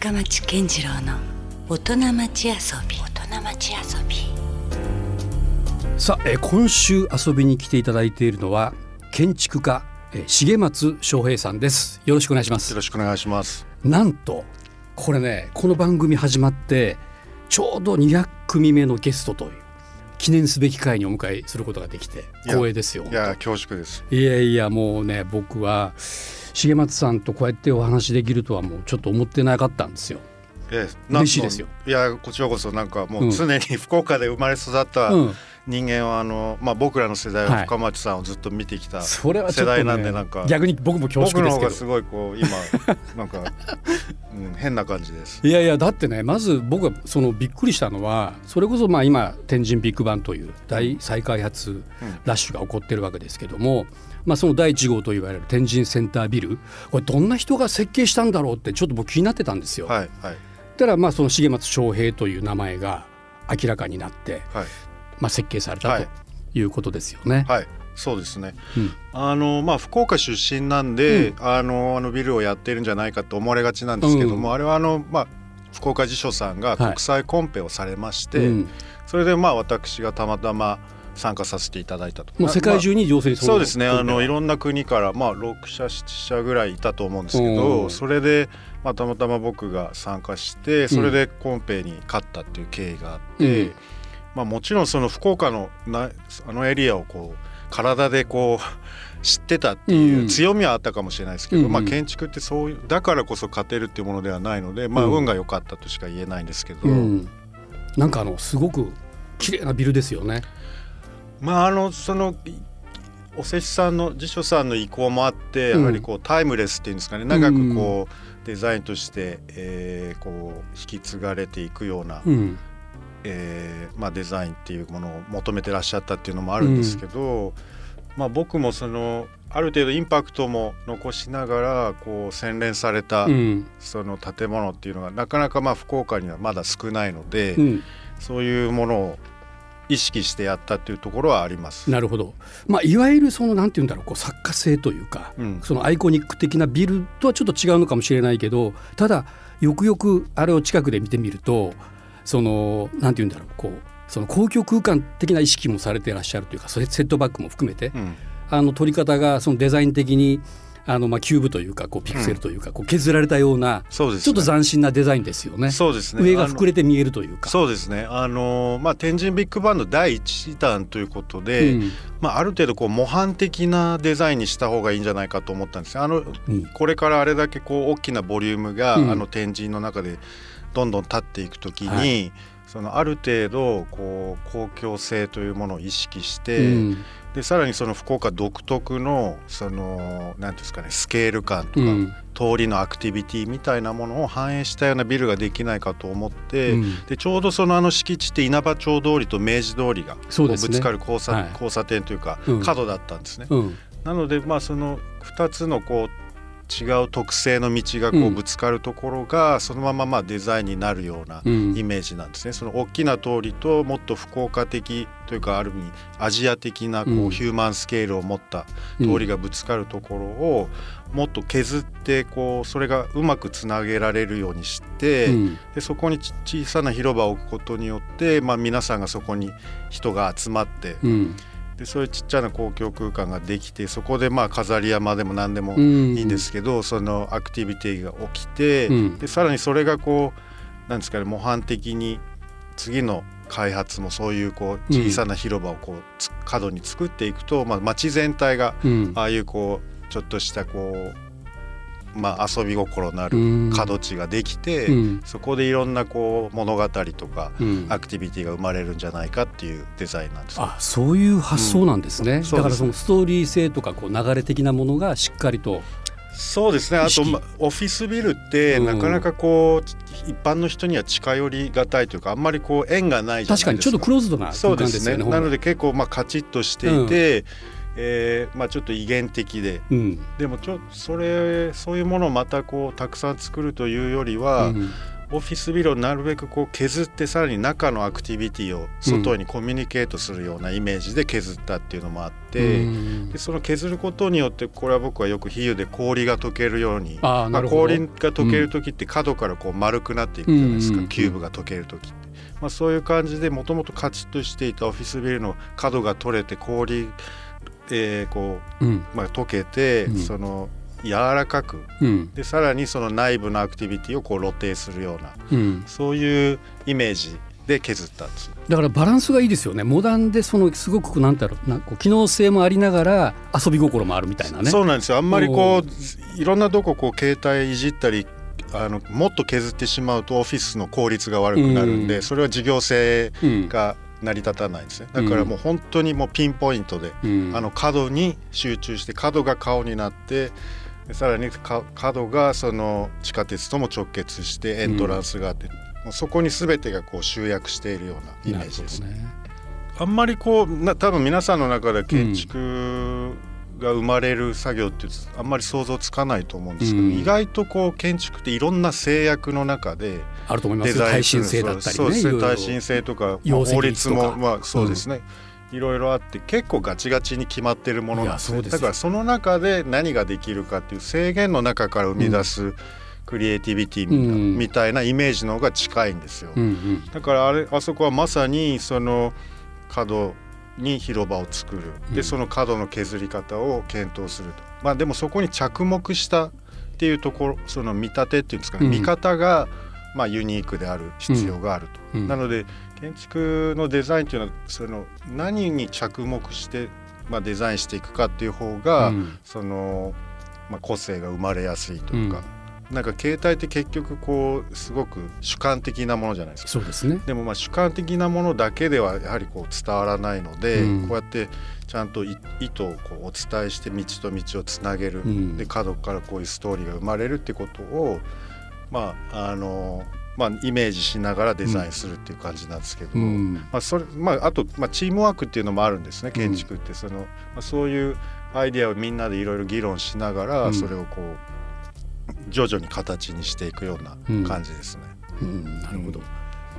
深町健次郎の大人町遊び。大人町遊び。さあ、えー今週遊びに来ていただいているのは建築家、えー重松翔平さんです。よろしくお願いします。よろしくお願いします。なんとこれねこの番組始まってちょうど200組目のゲストという記念すべき回にお迎えすることができて光栄ですよいや恐縮です。いやいやもうね僕は重松さんとこうやってお話できるとはもうちょっと思ってなかったんですよ。ええ嬉しいですよ。いやこちらこそなんかもうんう常に福岡で生まれ育ったうん、人間はあのまあ僕らの世代ははい深町さんをずっと見てきた。世代なんでなんか逆に僕も恐僕縮ですけどすごいこう今なんか、うん、変な感じです。いやいやだってねまず僕がそのびっくりしたのはそれこそまあ今天神ビッグバンという大再開発ラッシュが起こってるわけですけども、まあ、その第1号といわれる天神センタービル。これどんな人が設計したんだろうってちょっと僕気になってたんですよ。はいはい。たらまあその重松翔平という名前が明らかになって、はい。まあ、設計されたはい。ということですよね。はい。そうですね。うん。あのまあ福岡出身なんで、あのあのビルをやってるんじゃないかと思われがちなんですけども、うん。あれはあのまあ福岡辞書さんが国際コンペをされまして、うん。それでまあ私がたまたま参加させていただいたと。もう世界中に要するにそうですね。あのいろろんな国からまあ6社7社ぐらいいたと思うんですけうどんそれで、まあ、たまたま僕が参加してそれでコンペに勝ったっていう経緯があって、うん。まあ、もちろんその福岡のなあのエリアをこう体でこう 知ってたっていう強みはあったかもしれないですけど、うん。まあ、建築ってそういうだからこそ勝てるっていうものではないので、まあ、うん。運が良かったとしか言えないんですけど。うん、なんかあのすごく綺麗なビルですよね。まああのそのいおせちさんの辞書さんの意向もあってやうん。はりこうタイムレスっていうんですかね。長くこうデザインとして、えーこう引き継がれていくような、うん。えーまあ、デザインっていうものを求めてらっしゃったっていうのもあるんですけど、まあ、僕もそのある程度インパクトも残しながらこう洗練されたうん。その建物っていうのがなかなかまあ福岡にはまだ少ないので、うん、そういうものを意識してやったっていうところはあります。なるほど、まあ、いわゆるそのなんて言うんだろうこう作家性というか、うん。そのアイコニック的なビルとはちょっと違うのかもしれないけどただよくよくあれを近くで見てみるとそのなんて言うんだろうこうその公共空間的な意識もされていらっしゃるというかそれセットバックも含めて、うん。あの撮り方がそのデザイン的にあのまあキューブというかこうピクセルというかこう削られたようなちょっと斬新なデザインですよね。そうですね。上が膨れてて見えるというか。そうですね。あのまあ天神ビッグバンの第一弾ということで、うん。まあある程度こう模範的なデザインにした方がいいんじゃないかと思ったんです。あのうん。これからあれだけこう大きなボリュームが、うん。あの天神の中でどんどん立っていくときに、はい。そのある程度こう公共性というものを意識して、うんでさらにその福岡独特のその何ていうんですかねスケール感とか、うん。通りのアクティビティみたいなものを反映したようなビルができないかと思って、うん。でちょうどそのあの敷地って稲葉町通りと明治通りがぶつかる交差,、はい。交差点というか、うん。角だったんですね。うん。なのでまあその2つのこう違う特性の道がこううん。ぶつかるところがそのまままあデザインになるようなうん。イメージなんですね。その大きな通りともっと福岡的というかある意味アジア的なこうヒューマンスケールを持った通りがぶつかるところをもっと削ってこうそれがうまくつなげられるようにして、うん。でそこにち小さな広場を置くことによって、まあ、皆さんがそこに人が集まってうんでそういうちっちゃな公共空間ができてそこでまあ飾り山でも何でもうん。いいんですけど、そのアクティビティが起きて、うん。でさらにそれがこうなんですかね模範的に次の開発もそういうこううん。小さな広場をこうつ角に作っていくと、まあ、街全体がうん。ああいうこうちょっとしたこうまあ遊び心のあるうん。角地ができて、うん。そこでいろんなこう物語とかうん。アクティビティが生まれるんじゃないかっていうデザインなんですね。あそういう発想なんですね、うん。だからそのストーリー性とかこう流れ的なものがしっかりとそうですね。あと、オフィスビルってうん。なかなかこう、一般の人には近寄りがたいというかあんまりこう縁がないじゃないですか。確かにちょっとクローズドなそうですね。ねなので結構まあカチッとしていて、えーまあ、ちょっと威厳的で。うん。でもちょそれそういうものをまたこうたくさん作るというよりは、うん。オフィスビルをなるべくこう削ってさらに中のアクティビティを外にコミュニケートするようなイメージで削ったっていうのもあって、でその削ることによってこれは僕はよく比喩で氷が溶けるようにまあ、氷が溶ける時って角からこう丸くなっていくじゃないですか、うんキューブが溶ける時って、まあ、そういう感じでもともとカチッとしていたオフィスビルの角が取れて氷、えーこううん。まあ、溶けて、うん。その柔らかくうん。でさらにその内部のアクティビティをこう露呈するようなうん。そういうイメージで削ったんです。だからバランスがいいですよね。モダンでそのすごくなんだろうなこう機能性もありながら遊び心もあるみたいなね。そうなんですよ。あんまりこういろんなとここう携帯いじったりあのもっと削ってしまうとオフィスの効率が悪くなるんで、うん。それは事業性うん。が成り立たないんですね。だからもう本当にもうピンポイントで、うん。あの角に集中して角が顔になってでさらにか角がその地下鉄とも直結してエントランスがあって、もうそこに全てがこう集約しているようなイメージです。ね。ね。あんまりこうな多分皆さんの中で建築が生まれる作業ってあんまり想像つかないと思うんですけど、うん。意外とこう建築っていろんな制約の中であると思います。デザインよ耐震性だったりそうですね耐震性とか、法律もまあそうですね、いろいろあって結構ガチガチに決まってるものなんですいやそうですよ。ねだからその中で何ができるかっていう制限の中から生み出すクリエイティビティみたいな,、うん。みたいなイメージの方が近いんですよ。うんうん。だからあれあそこはまさにその角に広場を作る。うん。でその角の削り方を検討すると。まあでもそこに着目したっていうところその見立てっていうんですかね、うん。見方がまあユニークである必要があると、うん。なので建築のデザインっていうのはその何に着目して、まあ、デザインしていくかっていう方が、うん。その、まあ、個性が生まれやすいというか、なんか携帯って結局こうすごく主観的なものじゃないですか。そうですね。でもまあ主観的なものだけではやはりこう伝わらないので、うん。こうやってちゃんとい意図をこうお伝えして道と道をつなげる、うん。で角からこういうストーリーが生まれるってことをまああのまあイメージしながらデザインするっていう感じなんですけど、うん。まあそれまああとまあチームワークっていうのもあるんですね建築ってその、まあ、そういうアイデアをみんなでいろいろ議論しながら、うん。それをこう徐々に形にしていくような感じですね。うん。なるほど。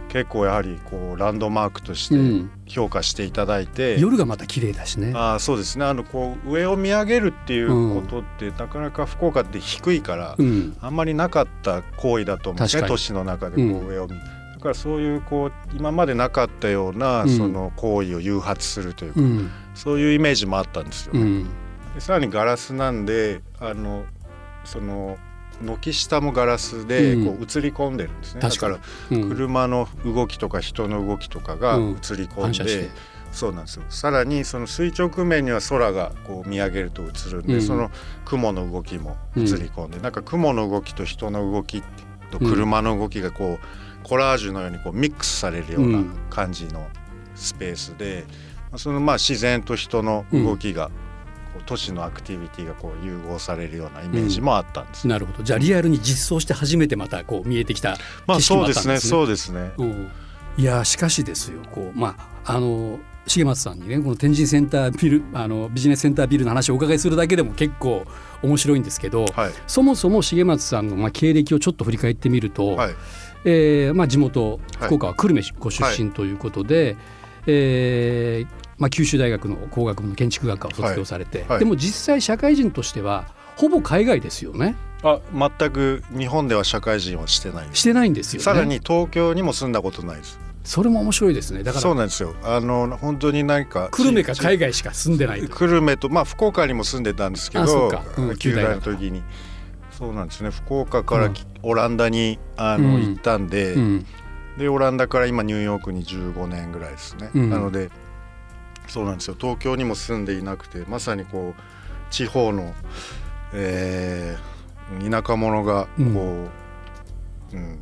結構やはりこうランドマークとしてうん。評価していただいて、夜がまた綺麗だしね。ああそうですね。あのこう上を見上げるっていうことって、なかなか福岡って低いから、うん。あんまりなかった行為だと思うんですね。都市の中でこうん。う上を見、だからそういうこう今までなかったようなうん。その行為を誘発するというか、うん。そういうイメージもあったんですよね。うん。でさらにガラスなんであのその軒下もガラスでうん。こう映り込んでるんですね、だからうん。車の動きとか人の動きとかが映うん。り込んで、そうなんですよ。さらにその垂直面には空がこう見上げると映るんで、うん。その雲の動きも映り込んで、なんか雲の動きと人の動きと車の動きがこうコラージュのようにこうミックスされるよううなん。感じのスペースで、そのまあ自然と人の動きが、都市のアクティビティがこう融合されるようなイメージもあったんです、なるほど。じゃあリアルに実装して初めてまたこう見えてきたまあ景色もそうですね。あったんですねそうですね。うん。いやしかしですよこうまああの重松さんにねこの天神センタービルあのビジネスセンタービルの話をお伺いするだけでも結構面白いんですけど、はい。そもそも重松さんのまあ経歴をちょっと振り返ってみると、はい。えーまあ、地元はい。福岡は久留米ご出身ということで、えーまあ、九州大学の工学部の建築学科を卒業されて、はいはい。でも実際社会人としてはほぼ海外ですよね。あ全く日本では社会人はしてないです。してないんですよね。さらに東京にも住んだことないです。それも面白いですね。だからそうなんですよ。あの本当に何か久留米か海外外しか住んでないと。久留米とまあ福岡にも住んでたんですけどか。うん旧大の時に。そうなんですね。福岡からき、うオランダにあの、うん。行ったんで、うん。でオランダから今ニューヨークに15年ぐらいですね、うん。なのでそうなんですよ。東京にも住んでいなくてまさにこう地方の、えー田舎者がこう、うん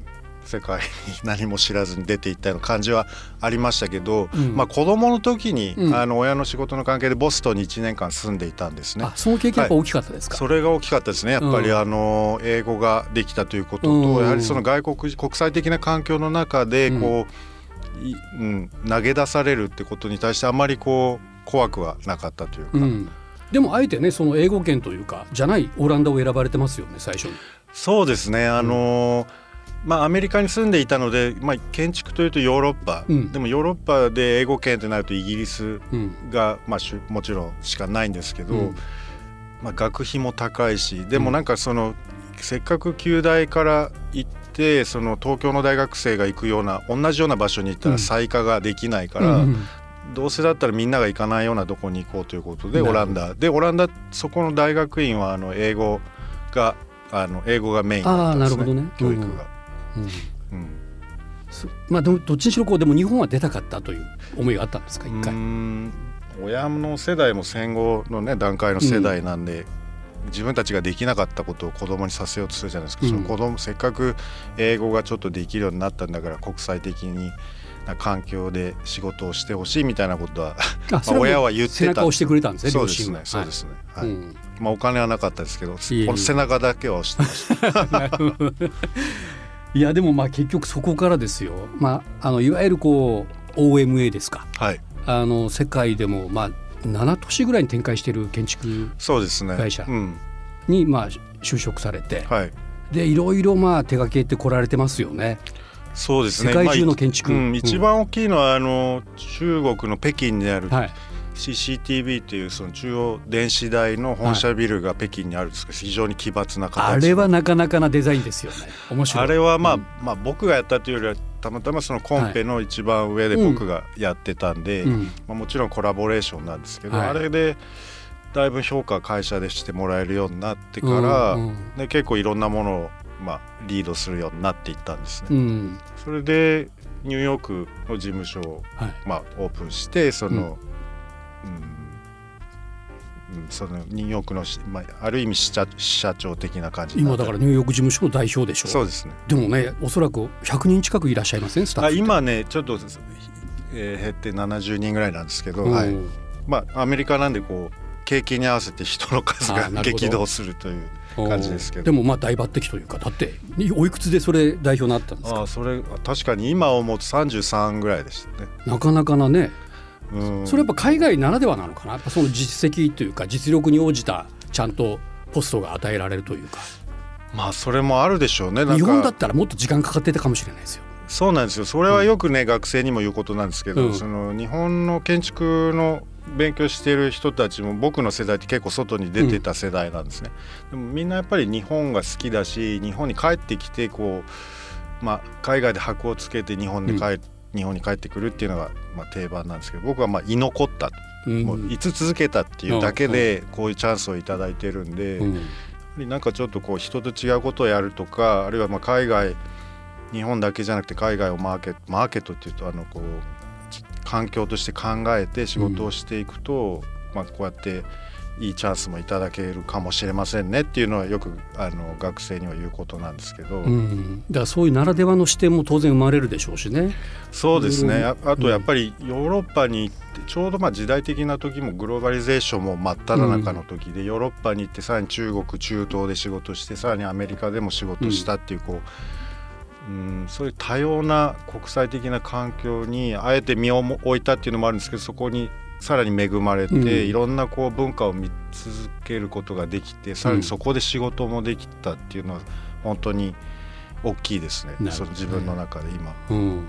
世界に何も知らずに出ていったような感じはありましたけど、うん。まあ、子供の時に、うん。あの親の仕事の関係でボストンに1年間住んでいたんですね。あ。その経験やっぱ大きかったですか、それが大きかったですね。やっぱり、うん。あの英語ができたということと、うん。やはりその外国国際的な環境の中でこう、いうん、投げ出されるってことに対してあまりこう怖くはなかったというか、うん、でもあえてねその英語圏というかじゃないオランダを選ばれてますよね最初に。そうですね。あのまあ、アメリカに住んでいたので、まあ、建築というとヨーロッパ、うん、でもヨーロッパで英語圏ってなるとイギリスが、まあ、もちろんしかないんですけど、うん、まあ、学費も高いしでもなんかその、せっかく旧大から行ってその東京の大学生が行くような同じような場所に行ったら再化ができないから、どうせだったらみんなが行かないようなとこに行こうということでオランダ。でオランダそこの大学院はあの英語があの英語がメインだったんですね。ね。教育が。うんまあどっちにしろこうでも日本は出たかったという思いがあったんですか一回。親の世代も戦後のね段階の世代なんで、うん、自分たちができなかったことを子供にさせようとするじゃないですか、うん、その子供せっかく英語がちょっとできるようになったんだから国際的にな環境で仕事をしてほしいみたいなことはまあ 親は言ってた背中を押してくれたんですねそうですねそうですね、はい、はいうん、まあお金はなかったですけどこの背中だけは押してました。いやでもまあ結局そこからですよ、まあ、あのいわゆるこう OMA ですか、はい、あの世界でもまあ7都市ぐらいに展開している建築会社にまあ就職されて、はい、でいろいろまあ手掛けてこられてますよね。そうですね。世界中の建築、まあうん、一番大きいのはあの中国の北京にある、はい CCTV というその中央電子台の本社ビルが北京にあるんですけど、非常に奇抜な形あれはなかなかなデザインですよね。面白い。あれはまあ、うん、まあ僕がやったというよりはたまたまそのコンペの一番上で僕がやってたんで、はいうん、まあ、もちろんコラボレーションなんですけど、はい、あれでだいぶ評価会社でしてもらえるようになってから、うんうん、で結構いろんなものを、まあ、リードするようになっていったんですね。うん、それでニューヨークの事務所を、はい、まあ、オープンしてその、うん、そのニューヨークの、まあ、ある意味社社長的な感じ今だからニューヨーク事務所の代表でしょ。そうですね。でもねおそらく100人近くいらっしゃいません？スタッフ今ねちょっと、えー、減って70人ぐらいなんですけど、はい、まあアメリカなんでこう景気に合わせて人の数が激動するという感じですけど。でもまあ大抜擢というかだっておいくつでそれ代表になったんですか？あそれ確かに今思うと33ぐらいでしたね。なかなかなねそれやっぱ海外ならではなのかな？やっぱその実績というか実力に応じたちゃんとポストが与えられるというか。まあそれもあるでしょうね。日本だったらもっと時間かかってたかもしれないですよ。そうなんですよ。それはよくね、うん、学生にも言うことなんですけど、うん、その日本の建築の勉強している人たちも僕の世代って結構外に出てた世代なんですね、うん、でもみんなやっぱり日本が好きだし日本に帰ってきてこう、まあ、海外で箔をつけて日本に帰って、日本に帰ってくるっていうのがまあ定番なんですけど僕はまあ居残った、うん、もう居続けたっていうだけでこういうチャンスを頂いてるんで、うん、なんかちょっとこう人と違うことをやるとかあるいはまあ海外日本だけじゃなくて海外をマーケットマーケットっていうとあのこう環境として考えて仕事をしていくと、うん、まあこうやっていいチャンスもいただけるかもしれませんねっていうのはよくあの学生には言うことなんですけど、うん、だからそういうならではの視点も当然生まれるでしょうしね。そうですね、ああとやっぱりヨーロッパに行ってちょうどまあ時代的な時もグローバリゼーションも真っ只中の時で、ヨーロッパに行ってさらに中国中東で仕事してさらにアメリカでも仕事したっていうこう。うん、そういう多様な国際的な環境にあえて身を置いたっていうのもあるんですけどそこにさらに恵まれて、うん、いろんなこう文化を見続けることができてさらにそこで仕事もできたっていうのは本当に大きいですね、ね、その自分の中で今。うん、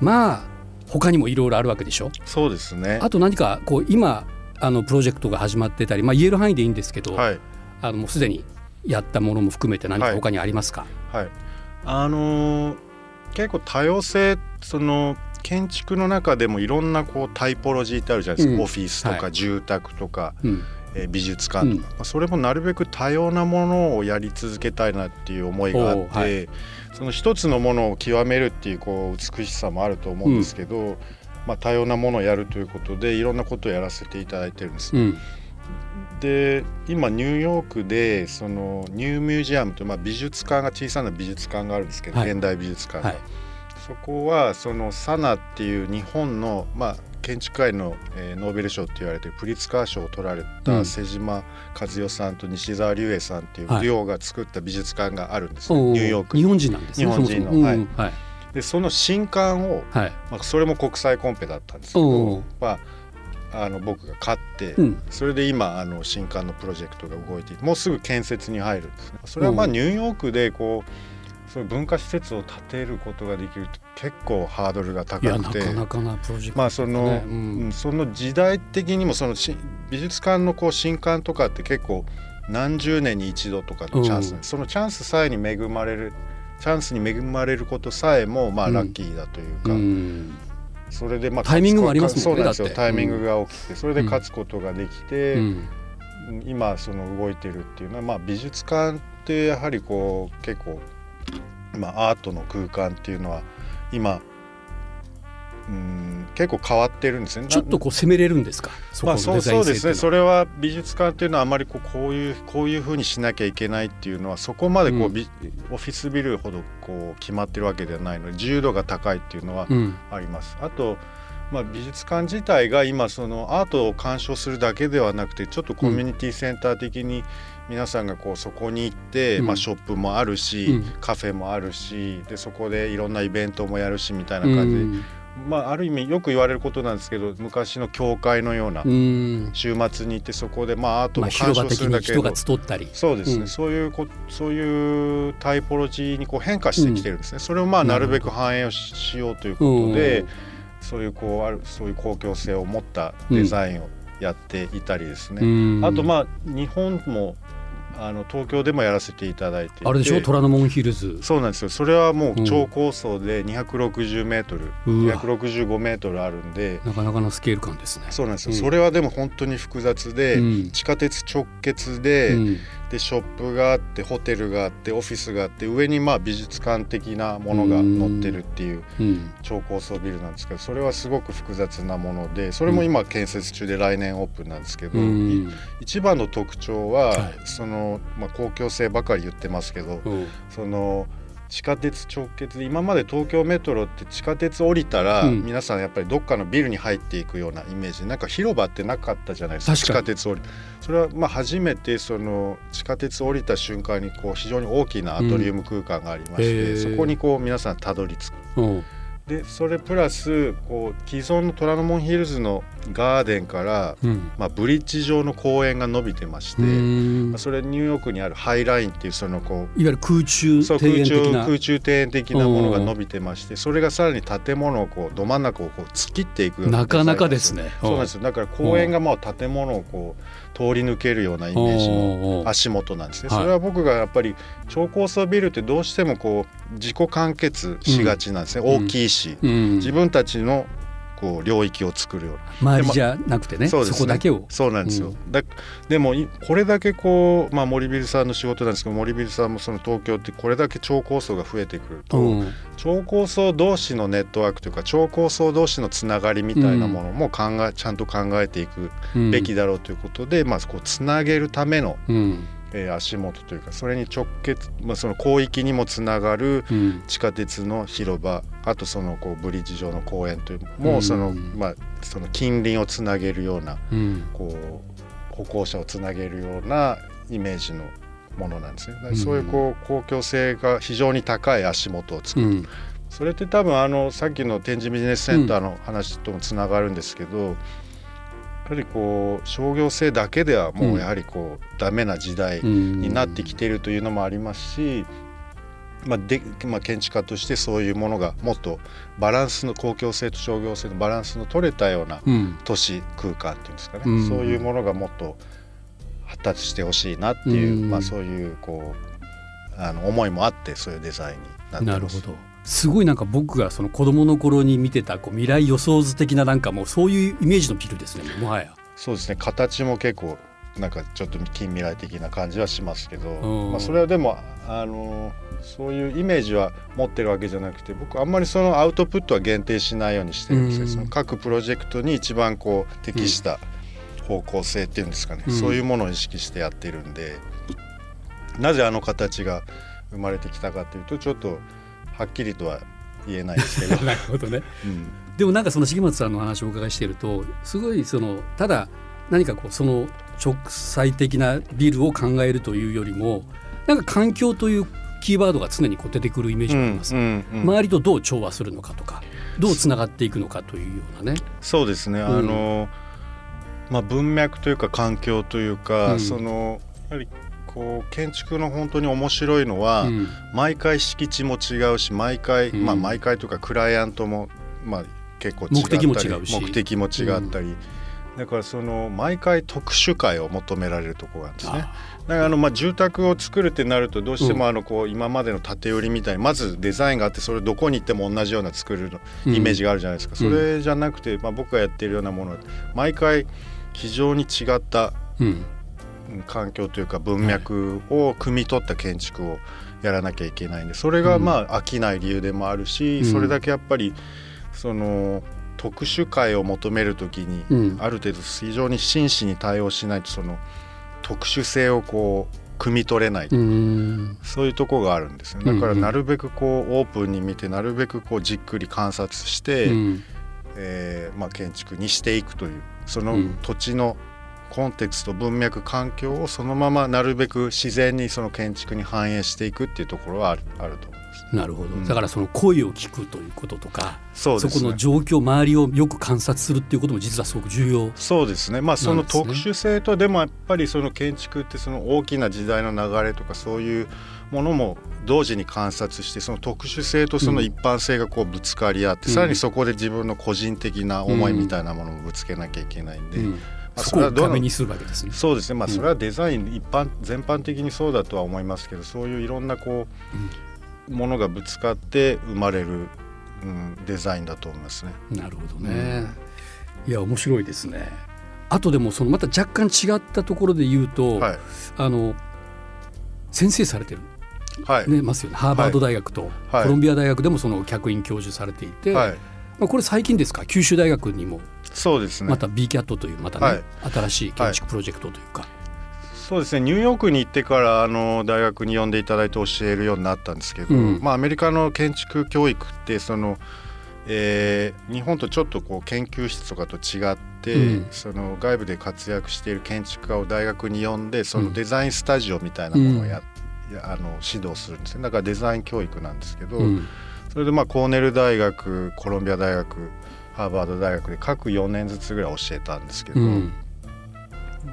まあ他にもいろいろあるわけでしょ？そうですね。あと何かこう今あのプロジェクトが始まってたり、まあ、言える範囲でいいんですけど、はい、あのもうすでにやったものも含めて何か他にありますか、はい、はい、あのー、結構多様性その建築の中でもいろんなこうタイポロジーってあるじゃないですか、うん、オフィスとか住宅とか、はい、えー、美術館とか、うん、それもなるべく多様なものをやり続けたいなっていう思いがあって、はい、その一つのものを極めるっていうこう美しさもあると思うんですけど、うん、まあ、多様なものをやるということでいろんなことをやらせていただいてるんです。で今ニューヨークでそのニューミュージアムという、まあ、美術館が小さな美術館があるんですけど、はい、現代美術館が。はいそこはそのサナっていう日本の、まあ、建築界の、えー、ノーベル賞って言われてプリツカー賞を取られた瀬島和代さんと西澤隆英さんっていうデュオが作った美術館があるんです、ね、はい、ニューヨーク。日本人なんですね日本人の、はい、はい、でその新館を、はい、まあ、それも国際コンペだったんですけど、まあ、あの僕が勝って、うん、それで今あの新館のプロジェクトが動いてもうすぐ建設に入るんですね。それはまあニューヨークでこうそういう文化施設を建てることができるって結構ハードルが高くて。まあその、ねううんんその時代的にもそのし美術館のこう新館とかって結構何十年に一度とかのチャンス、うん。そのチャンスさえに恵まれるチャンスに恵まれることさえもまあうん。ラッキーだというか、うん。それでまあタイミングもありますもんねそうなんですよ。タイミングが起きてそれで勝つことができて、うん。今その動いてるっていうのは、まあ、美術館ってやはりこう結構、まあ、アートの空間っていうのは今うん結構変わってるんですね。ちょっとこう攻めれるんですか？まあ、のそうそうですね。それれは美術館っていうのはあまりこうこういうこういうふうにしなきゃいけないっていうのはそこまでこう、うん。ビオフィスビルほどこう決まってるわけではないので自由度が高いっていうのはうん。あります。あとまあ、美術館自体が今そのアートを鑑賞するだけではなくてちょっとコミュニティセンター的に皆さんがこうそこに行って、うん。まあ、ショップもあるし、うん。カフェもあるしでそこでいろんなイベントもやるしみたいなう感じ。で、ん。まあ、ある意味よく言われることなんですけど昔の教会のようなうん。週末に行ってそこでまあアートまあも鑑賞するだけど、人が集ったり。そうですね、うん。そういうこそういうタイポロジーにこう変化してきてるんですね、それをまあなるべく反映をししようということで、そういうこうあるそういう公共性を持ったデザインをやっていたりですね、うん。あとまあ日本もあの東京でもやらせていただいてあれでしょ？虎ノ門ヒルズ。そうなんですよ。それはもう超高層で260メートル、うわ。265メートルあるんで。なかなかなスケール感ですね。そうなんですよ、うん。それはでも本当に複雑で、うん。地下鉄直結で,、うんでショップがあってホテルがあってオフィスがあって上にまあ美術館的なものが載ってるっていううん。超高層ビルなんですけどそれはすごく複雑なものでそれも今建設中で来年オープンなんですけど、一番の特徴は、はい。その、まあ、公共性ばかり言ってますけど、うん。その地下鉄直結で今まで東京メトロって地下鉄降りたら、うん。皆さんやっぱりどっかのビルに入っていくようなイメージ。なんか広場ってなかったじゃないですか地下鉄降りそれはまあ初めてその地下鉄降りた瞬間にこう非常に大きなアトリウム空間がありまして、うんそこにこう皆さんたどり着く。うんでそれプラスこう既存の虎ノ門ヒルズのガーデンから、うん。まあ、ブリッジ状の公園が伸びてまして、うん。まあそれニューヨークにあるハイラインっていうそのこういわゆる空中そう庭空中空中庭園的なものが伸びてましてそれがさらに建物をこうど真ん中をこう突っ切っていくようななかなかですね。そうなんですよ。だから公園がもう建物をこう通り抜けるようなイメージのの足元なんですね。はい。それは僕がやっぱり超高層ビルってどうしてもこう自己完結しがちなんですね、うん。大きいし、うん。自分たちのこう領域を作るような。周りじゃなくてねそそうですね。こだけを。そうなんですよ、うだでもいこれだけこう、まあ、森ビルさんの仕事なんですけど森ビルさんもその東京ってこれだけ超高層が増えてくると、うん。超高層同士のネットワークというか超高層同士のつながりみたいなものも考え、ちゃんと考えていくうん。べきだろうということで、まあ、こうつなげるための、うんえー足元というかそれに直結、まあ、その広域にもつながるうん。地下鉄の広場あとそのこうブリッジ上の公園といううん。もうその,、まあ、その近隣をつなげるようなうん。こう歩行者をつなげるようなイメージのものなんですね。そういうこう公共性が非常に高い足元を作る、うん。それって多分あのさっきの展示ビジネスセンターの話ともつながるんですけど、やはりこう商業性だけではもうやはりこうダメな時代うん。になってきているというのもありますし、まあでまあ、建築家としてそういうものがもっとバランスの公共性と商業性のバランスの取れたようなうん。都市空間っていうんですかね、うん。そういうものがもっと発達してほしいなっていう、うん。まあ、そういうこうあの思いもあってそういうデザインになってます。なるほどすごいなんか僕がその子供の頃に見てたこう未来予想図的ななんかもうそういうイメージのビルですねもはや。そうですね。形も結構なんかちょっと近未来的な感じはしますけど、うん。まあ、それはでもあのそういうイメージは持ってるわけじゃなくて僕あんまりそのアウトプットは限定しないようにしてるんですよ、うん。その各プロジェクトに一番こう適した方向性っていうんですかね、うん。そういうものを意識してやってるんでなぜあの形が生まれてきたかというとちょっとはっきりとは言えないですけど、なるほどね。うん。でもなんかその重松さんのお話をお伺いしているとすごいそのただ何かこうその直裁的なビルを考えるというよりもなんか環境というキーワードが常にこう出てくるイメージがあります、うんうん周りとどう調和するのかとかどうつながっていくのかというようなね。そうですね、ん。あのまあ文脈というか環境というか、うん。そのやはりこう建築の本当に面白いのは、うん。毎回敷地も違うし毎回、うん。まあ毎回というかクライアントもまあ結構違ったり目的も違うし。目的も違ったり、だからその毎回特殊化を求められるところがあるんですね。あだからあのまあ住宅を作るってなるとどうしてもあのこう今までの建売りみたいにまずデザインがあってそれどこに行っても同じような作るイメージがあるじゃないですか、うん。それじゃなくて、まあ、僕がやってるようなものは毎回非常に違った環境というか文脈を汲み取った建築をやらなきゃいけないんでそれがまあ飽きない理由でもあるし、うん。それだけやっぱりその特殊化を求める時にうん。ある程度非常に真摯に対応しないとその特殊性をこう汲み取れない、うん。そういうとこがあるんですね。だからなるべくこうオープンに見てなるべくこうじっくり観察して、うん。えーまあ、建築にしていくというそのうん。土地のコンテクスト文脈環境をそのままなるべく自然にその建築に反映していくっていうところはあるあると思います。なるほど、うん。だからその声を聞くということとかそうですね。この状況周りをよく観察するっていうことも実はすごく重要そうですね。まあその特殊性とでもやっぱりその建築ってその大きな時代の流れとかそういうものも同時に観察してその特殊性とその一般性がこうぶつかり合って、うん。さらにそこで自分の個人的な思いみたいなものもぶつけなきゃいけないんで、うんまあそれはどの？壁にするわけですね。そうですね。まあうん。それはデザイン一般全般的にそうだとは思いますけどそういういろんなこうものがぶつかって生まれる、うん、デザインだと思いますね。なるほどね。いや面白いですね。あとでもそのまた若干違ったところで言うと、はい。あの先生されてる。はい、ねますよね。ハーバード大学とはい。コロンビア大学でもその客員教授されていて、はい、まあこれ最近ですか？九州大学にもそうですね。また BCAT というまたね、はい。新しい建築プロジェクトというか、そうですね。ニューヨークに行ってからあの大学に呼んでいただいて教えるようになったんですけど、うん。まあ、アメリカの建築教育ってその、えー日本とちょっとこう研究室とかと違って、うん。その外部で活躍している建築家を大学に呼んでそうん。のデザインスタジオみたいなものをや、やあの指導するんですね。だからデザイン教育なんですけど、うんそれでまあコーネル大学コロンビア大学ハーバード大学で各4年ずつぐらい教えたんですけど、うん。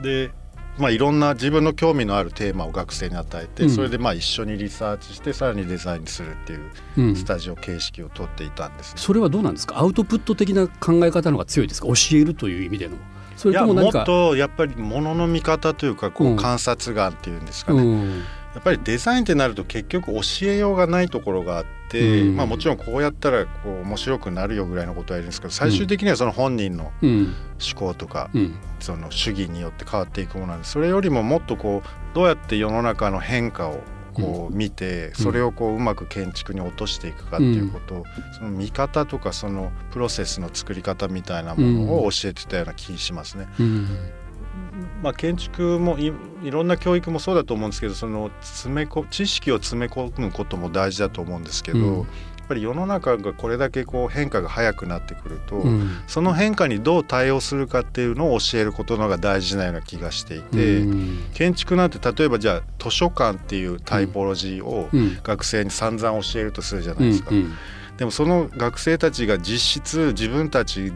で、まあ、いろんな自分の興味のあるテーマを学生に与えて、うん。それでまあ一緒にリサーチしてさらにデザインするっていううん。スタジオ形式をとっていたんですね、それはどうなんですか？アウトプット的な考え方の方が強いですか？教えるという意味での。それとも何かとやっぱりものの見方というかこううん。観察眼っていうんですかね、うんやっぱりデザインってなると結局教えようがないところがあって、うん。まあ、もちろんこうやったらこう面白くなるよぐらいのことは言うんですけど最終的にはその本人のうん。思考とかうん。その主義によって変わっていくものなんでそれよりももっとこうどうやって世の中の変化をこう見て、それをこううまく建築に落としていくかっていうことを、その見方とかそのプロセスの作り方みたいなものを教えてたような気しますね。うんまあ、建築もいいろんな教育もそうだと思うんですけどその詰めこ知識を詰め込むことも大事だと思うんですけど、うん。やっぱり世の中がこれだけこう変化が早くなってくると、うん。その変化にどう対応するかっていうのを教えることの方が大事なような気がしていて、うん。建築なんて例えばじゃあ図書館っていうタイポロジーをうん。学生に散々教えるとするじゃないですか。うん。でもその学生たちが実質自分たち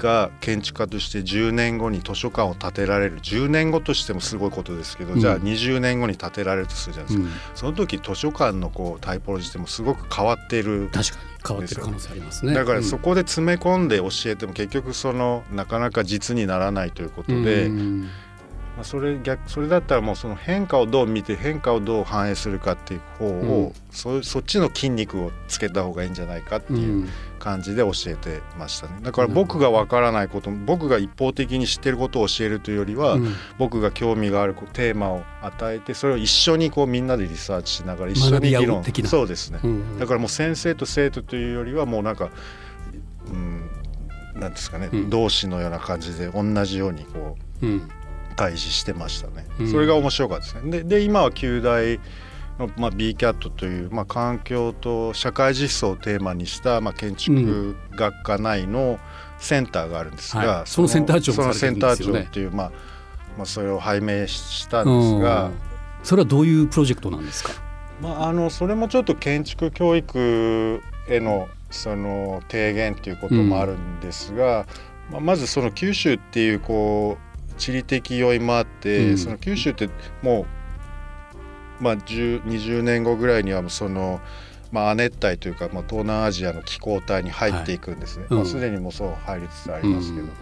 が建築家として10年後に図書館を建てられる。10年後としてもすごいことですけど、うん。じゃあ20年後に建てられるとするじゃないですか、うん。その時図書館のこうタイポロジーってもすごく変わっている。確かに変わってる可能性ありますね。だからそこで詰め込んで教えても結局そのなかなか実にならないということで、うんまあ、それ逆それだったらもうその変化をどう見て変化をどう反映するかっていう方を、うん。そそっちの筋肉をつけた方がいいんじゃないかっていう感じで教えてましたね。だから僕がわからないこと僕が一方的に知ってることを教えるというよりは、うん。僕が興味があるテーマを与えてそれを一緒にこうみんなでリサーチしながら一緒に議論。そうですね、うん。だからもう先生と生徒というよりはもうなんか、うん、なんですかね、うん。同志のような感じで同じようにこううん対峙してましたね、うん。それが面白かったですね。でで今は旧大の、まあ、BCAT という、まあ、環境と社会実装をテーマにした、まあ、建築学科内のセンターがあるんですが、はい。そのセンター長もそのされてセンターるんですよね。長っていう、まあまあ、それを拝命したんですが、うん。それはどういうプロジェクトなんですか？まあ、あのそれもちょっと建築教育へのその提言っていうこともあるんですが、まあ、まずその九州っていうこう地理的要因もあって、うん。その九州ってもうまあ、20年後ぐらいにはその、まあ、亜熱帯というか、まあ、東南アジアの気候帯に入っていくんですね、はい、まあ、すでにもうそう入りつつありますけど、うん、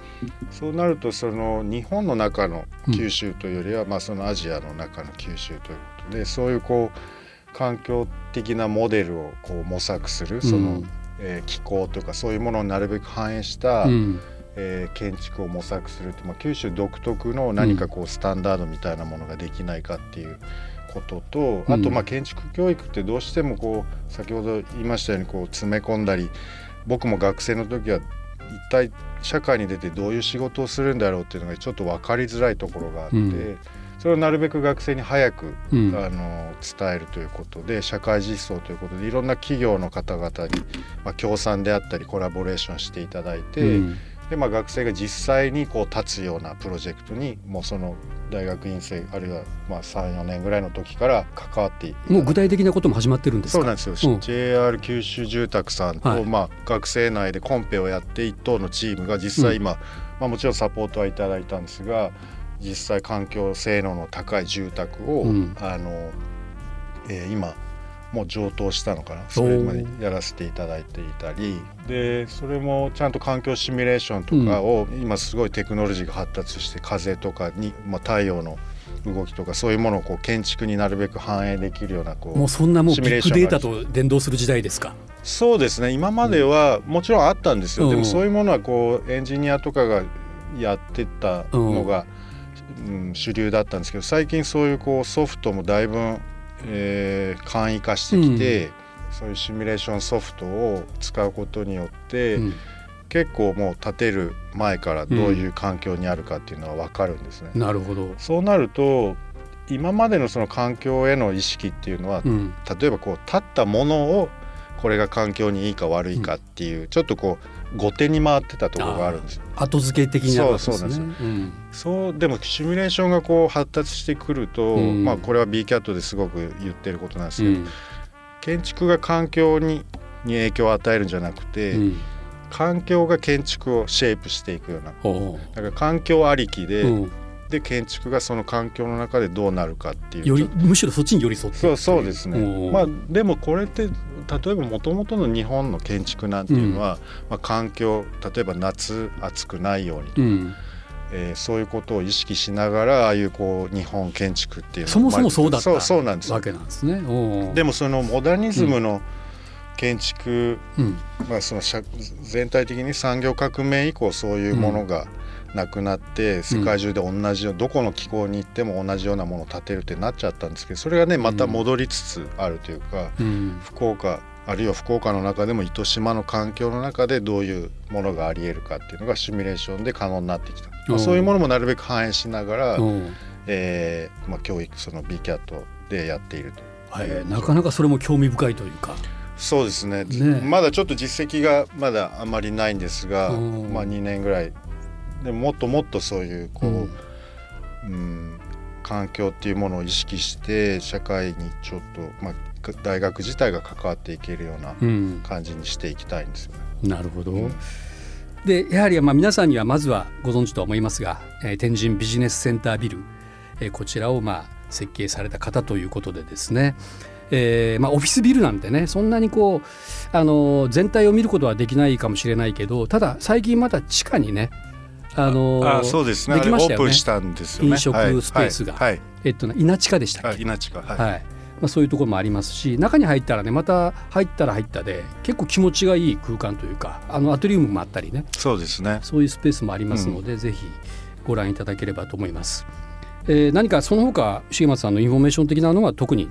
そうなるとその日本の中の九州というよりは、まあ、そのアジアの中の九州ということでそういうこう環境的なモデルをこう模索するその、うん、えー、気候とかそういうものをなるべく反映した、うんえー、建築を模索するって、まあ、九州独特の何かこうスタンダードみたいなものができないかっていうことと、あとまあ建築教育ってどうしてもこう先ほど言いましたようにこう詰め込んだり僕も学生の時は一体社会に出てどういう仕事をするんだろうっていうのがちょっと分かりづらいところがあって、うん、それをなるべく学生に早く、うん、あの伝えるということで社会実装ということでいろんな企業の方々に、まあ、協賛であったりコラボレーションしていただいて。うんで、まあ、学生が実際にこう立つようなプロジェクトにもうその大学院生あるいはまあ34年ぐらいの時から関わってもう具体的なことも始まってるんですそうなんですよ、うん、JR 九州住宅さんと、はい、まあ、学生内でコンペをやって一等のチームが実際今、うん、まあ、もちろんサポートはいただいたんですが実際環境性能の高い住宅を、うん、あのえー、今もう上等したのかな？それまでやらせていただいていたり。でそれもちゃんと環境シミュレーションとかを、うん、今すごいテクノロジーが発達して風とかに、まあ、太陽の動きとかそういうものをこう建築になるべく反映できるようなこうもうそんなもうビッグデータと連動する時代ですか？そうですね今まではもちろんあったんですよ、うん、でもそういうものはこうエンジニアとかがやってたのが、うん、うん、主流だったんですけど最近そういうこうソフトもだいぶえー、簡易化してきて、うん、そういうシミュレーションソフトを使うことによって、うん、結構もう建てる前からどういう環境にあるかっていうのは分かるんですね。なるほど。そうなると今までのその環境への意識っていうのは、例えばこう立ったものをこれが環境にいいか悪いかっていう、ちょっとこう後手に回ってたところがあるんです後付け的になるんですね。そうそうなんです、うん、そうでもシミュレーションがこう発達してくると、うん、まあこれは b キャットですごく言ってることなんですけど、うん、建築が環境にに影響を与えるんじゃなくて、環境が建築をシェイプしていくような。だから環境ありきで、で建築がその環境の中でどうなるかっていう。よりむしろそっちに寄り添ってそうそうですね。まあでもこれって例えばもともとの日本の建築なんていうのは、うん、まあ、環境例えば夏暑くないようにとか、うん、えー、そういうことを意識しながらああいうこう日本建築っていうのそもそもそうだった、まあ、そうそうなんです。わけなんですね。でもそのモダニズムの建築、うん、まあ、その全体的に産業革命以降そういうものが、なくなって世界中で同じよう、うん、どこの気候に行っても同じようなものを建てるってなっちゃったんですけどそれがねまた戻りつつあるというか、うん、福岡あるいは福岡の中でも糸島の環境の中でどういうものがありえるかっていうのがシミュレーションで可能になってきた、まあ、そういうものもなるべく反映しながら、えーまあ、教育その b キャットでやっていると、はい、なかなかそれも興味深いというか。そうですね、ね、まだちょっと実績がまだあまりないんですが、まあ、2年ぐらいでももっともっとそういうこう、うん、うん、環境っていうものを意識して社会にちょっと、まあ、大学自体が関わっていけるような感じにしていきたいんですよね。うん、なるほど、うん、でやはりまあ皆さんにはまずはご存知とは思いますが、えー、天神ビジネスセンタービル、えー、こちらをまあ設計された方ということでですねえーまあ、オフィスビルなんてねそんなにこうあの全体を見ることはできないかもしれないけどただ最近また地下にねあのあそうですね。できましたよね。したんですよね。飲食スペースが、はいはい、えっと稲地下でしたっけ？稲地下はい、はい。まあ、そういうところもありますし中に入ったらねまた入ったら入ったで結構気持ちがいい空間というかあのアトリウムもあったりね。そうですね。そういうスペースもありますので、うん、ぜひご覧いただければと思います。えー、何かその他重松さんのインフォメーション的なのは特に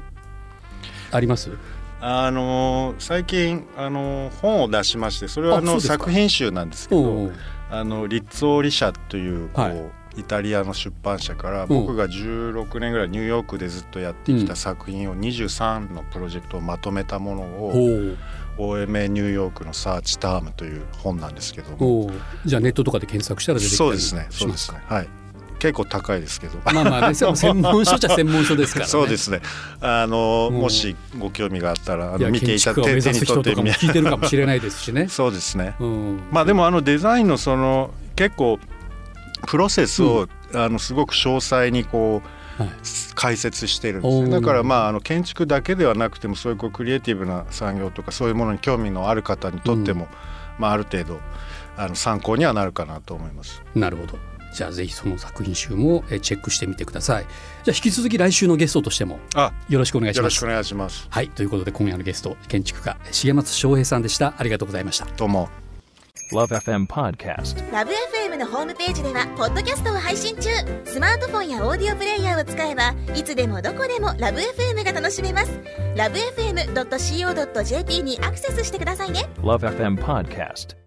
あります？あの最近あの本を出しましてそれはあの作品集なんですけどあの Rizzoli 社というこう、はい、イタリアの出版社から僕が16年ぐらいニューヨークでずっとやってきた作品を23のプロジェクトをまとめたものを、OMA ニューヨークのサーチタームという本なんですけども。じゃあネットとかで検索したら出てきたりしますかそうですね。はい結構高いですけど。まあまあ、ね、専門書じゃ専門書ですから、ね、そうですね。あの、もしご興味があったらあの見ていただいて手に取って。み聞いてるかもしれないですしね。そうですね、うん、まあでもあのデザインのその結構プロセスを、うん、あのすごく詳細にこう解説してるんですね、だからまああの建築だけではなくてもそういうこうクリエイティブな産業とかそういうものに興味のある方にとっても、うん、まあ、ある程度あの参考にはなるかなと思います。なるほどじゃあぜひその作品集もチェックしてみてください。じゃあ引き続き来週のゲストとしてもよろしくお願いします。よろしくお願いします。はいということで今夜のゲスト建築家重松翔平さんでした。ありがとうございました。どうも。LoveFM Podcast LoveFM のホームページではポッドキャストを配信中。スマートフォンやオーディオプレイヤーを使えばいつでもどこでも LoveFM が楽しめます。LoveFM.co.jp にアクセスしてくださいね。LoveFM Podcast